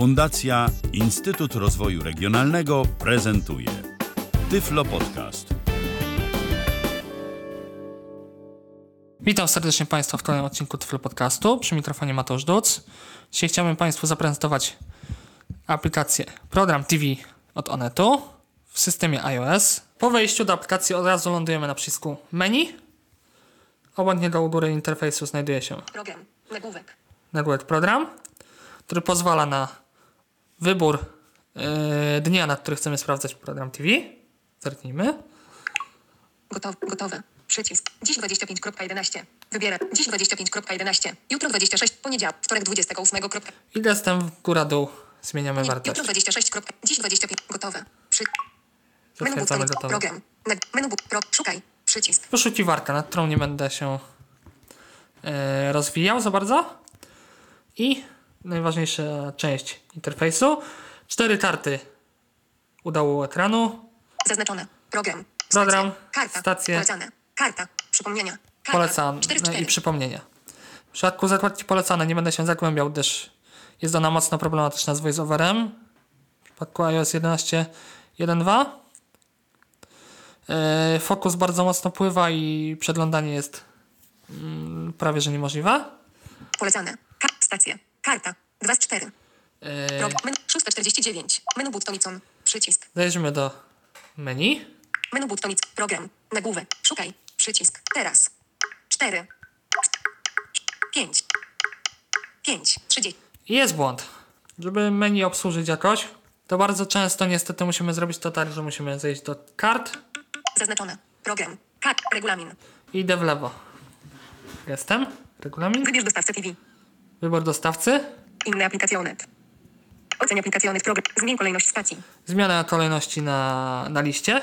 Fundacja Instytut Rozwoju Regionalnego prezentuje Tyflo Podcast. Witam serdecznie Państwa w kolejnym odcinku Tyflo Podcastu. Przy mikrofonie Mateusz Duc. Dzisiaj chciałbym Państwu zaprezentować aplikację Program TV od Onetu w systemie iOS. Po wejściu do aplikacji od razu lądujemy na przycisku menu. Obok do u góry interfejsu znajduje się Program. Nagłówek. nagłówek program, który pozwala na wybór yy, dnia, na który chcemy sprawdzać program TV. Zerknijmy. Gotowe. Gotowe. Przycisk. Dziś 25.11. Wybiera. Dziś 25.11. Jutro 26. Poniedziałek. Wtorek 28. kropka. I gestem góra-dół zmieniamy Nie, wartość. Jutro 26. kropka. Dziś 25. Gotowe. Przy... Menu gotowe. Program. Menu. Pro... Szukaj. Przycisk. Wyszukiwarka, nad którą nie będę się e, rozwijał za bardzo. I najważniejsza część interfejsu. Cztery karty u dołu ekranu. Zaznaczone. Program. Program. Karta. stacje. Polecane. Karta. Przypomnienia. Karta. Polecane 4 i przypomnienia. W przypadku zakładki polecane nie będę się zagłębiał, gdyż jest ona mocno problematyczna z voiceoverem. W przypadku iOS 11.1.2 e, Fokus bardzo mocno pływa i przeglądanie jest mm, prawie że niemożliwe. Polecane. Stacje. Karta. 2 z 4. E, Pro... Menu 649. Menu buttonicon. Przycisk. Zajrzymy do menu. Menu buttonic. Program. Nagłówek. Szukaj. Przycisk. Teraz. 4. 5. 5. 30. I jest błąd. Żeby menu obsłużyć jakoś, to bardzo często niestety musimy zrobić to tak, że musimy zejść do kart Zaznaczone. Program. Kart. Regulamin. idę w lewo. Gestem, regulamin, Wybierz dostawcę TV. Wybór dostawcy, Inne aplikacjonet. Oceń aplikacjonet. Program. Zmień kolejność stacji. zmiana kolejności na, na liście,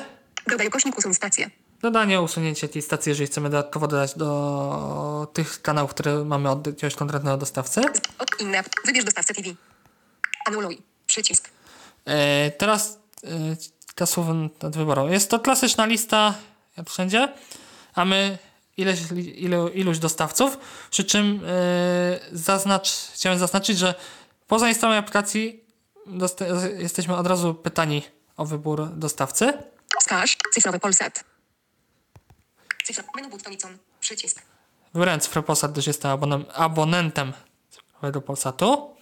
Dodaj ukośnik usuń stację. dodanie, usunięcie tej stacji, jeżeli chcemy dodatkowo dodać do tych kanałów, które mamy od jakiegoś konkretnego dostawcy. Inne. Wybierz dostawcę TV. Anuluj. Przycisk. E, teraz e, kilka słów nad wyborą. Jest to klasyczna lista, jak wszędzie, a my ileś, ilu, iluś dostawców, przy czym e, zaznacz, chciałem zaznaczyć, że po zainstalowaniu aplikacji jesteśmy od razu pytani o wybór dostawcy. Wskaż. Cyfrowy Polsat. Cyfra. Menu buttonicon. Przycisk. Wybrałem cyfrę Polsat, gdyż jestem abonem, abonentem cyfrowego Polsatu.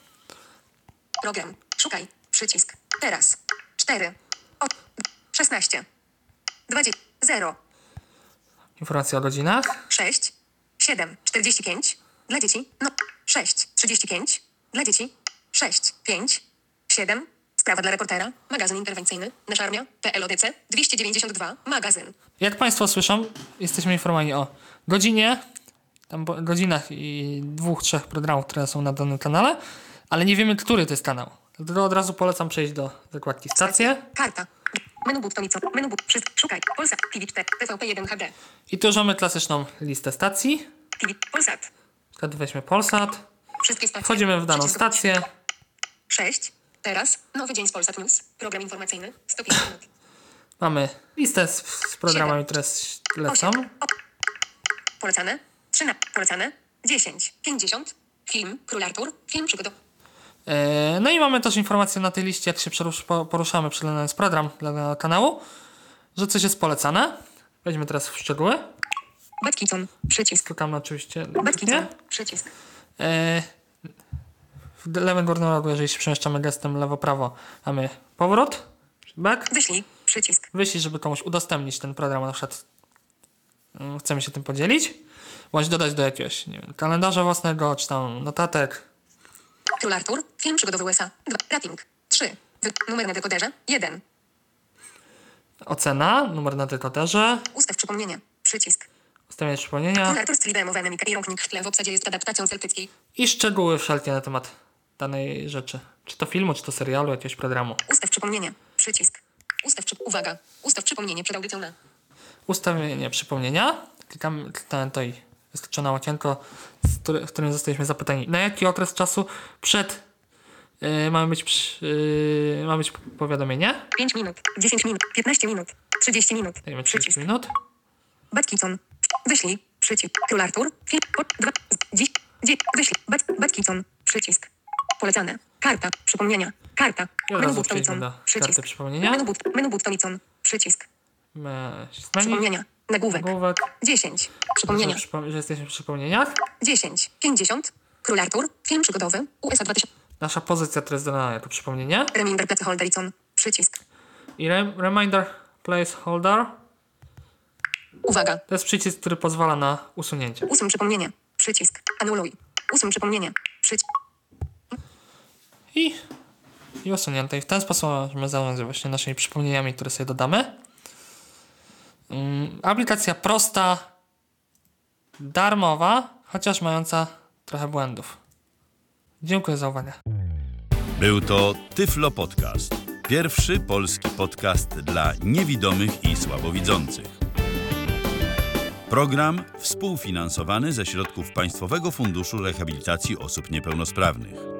Program. Szukaj. Przycisk. Teraz. 4. Od. 16. 20. 0. Informacje o godzinach. 6, 7, 45 dla dzieci, no 6, 35 dla dzieci, 6, 5, 7, sprawa dla reportera, magazyn interwencyjny, nasza armia, PLODC, 292, magazyn. Jak Państwo słyszą, jesteśmy informowani o godzinie, tam godzinach i dwóch, trzech programów, które są na danym kanale, ale nie wiemy, który to jest kanał. Dlatego od razu polecam przejść do zakładki stacje Karta. Menu buttonico, menu but, wszystko, szukaj, Polsat, TV 4, TVP1 HD, i tu już mamy klasyczną listę stacji. TV, Polsat, przykład weźmy Polsat, wszystkie stacje. wchodzimy w daną Przycisk stację, 6, teraz, nowy dzień z Polsat News, program informacyjny, 105 minut. mamy listę z, z programami, które lecą. 8. Polecane. 13. Polecane. 10. 50. Film. Król Artur. Film przygodow. E, No i mamy też informację na tej liście, jak się poruszamy przeglądając program dla kanału, że coś jest polecane. Wejdźmy teraz w szczegóły. Batkicon. Przycisk. Klikamy oczywiście Batkicon. nie. Przycisk. E, W lewym górnym rogu, jeżeli się przemieszczamy gestem lewo-prawo, mamy powrót, back, Wyślij. Przycisk. wyślij, żeby komuś udostępnić ten program, na przykład mm, chcemy się tym podzielić, bądź dodać do jakiegoś, nie wiem, kalendarza własnego, czy tam notatek. Król Artur. Film przygodowy USA. 2. Rating. 3. Wy... Numer na dekoderze. 1. Ocena, numer na dekoderze, Ustaw przypomnienie. Przycisk. ustawienie przypomnienia Król Artur z Tribem Owenem i rąknik w tle w obsadzie jest adaptacją celtyckiej. i szczegóły wszelkie na temat danej rzeczy. Czy to filmu, czy to serialu, jakiegoś programu. Ustaw przypomnienie. Przycisk. Ustaw przy... Uwaga. Ustaw przypomnienie przed audycją na. Ustawienie przypomnienia. Klikamy, klikamy to i wyskoczy nam okienko, w którym zostaliśmy zapytani, na jaki okres czasu przed yy, mamy być, yy, ma być powiadomienie. 5 minut. 10 minut. 15 minut. 30 minut. Dajemy 30 Przycisk. minut. Batkicon. Wyślij. Przycisk. Król Artur. Film. Dwa. Dziś. Dziś. Wyślij. Bat, Batkicon. Przycisk. Polecane. Karta. Przypomnienia. Karta. Menu do Przycisk. Menu, but, menu Buttonicon. Przycisk. Przypomnienia. Nagłówek. Nagłówek. 10. Przypomnienia. Że, przypo- że jesteśmy w przypomnieniach. 10. 50. Król Artur. Film przygodowy. USA 2000. Nasza pozycja to jest dodana jako przypomnienie. Reminder Placeholder Icon. Przycisk. I rem- reminder placeholder Uwaga. to jest przycisk, który pozwala na usunięcie. Usuń przypomnienie. Przycisk. Anuluj. Usuń przypomnienie. Przycisk. I, i usunięte. I w ten sposób możemy zarządzać właśnie naszymi przypomnieniami, które sobie dodamy. Mm, aplikacja prosta, darmowa, chociaż mająca trochę błędów. Dziękuję za uwagę. Był to Tyflo Podcast. Pierwszy polski podcast dla niewidomych i słabowidzących. Program współfinansowany ze środków Państwowego Funduszu Rehabilitacji Osób Niepełnosprawnych.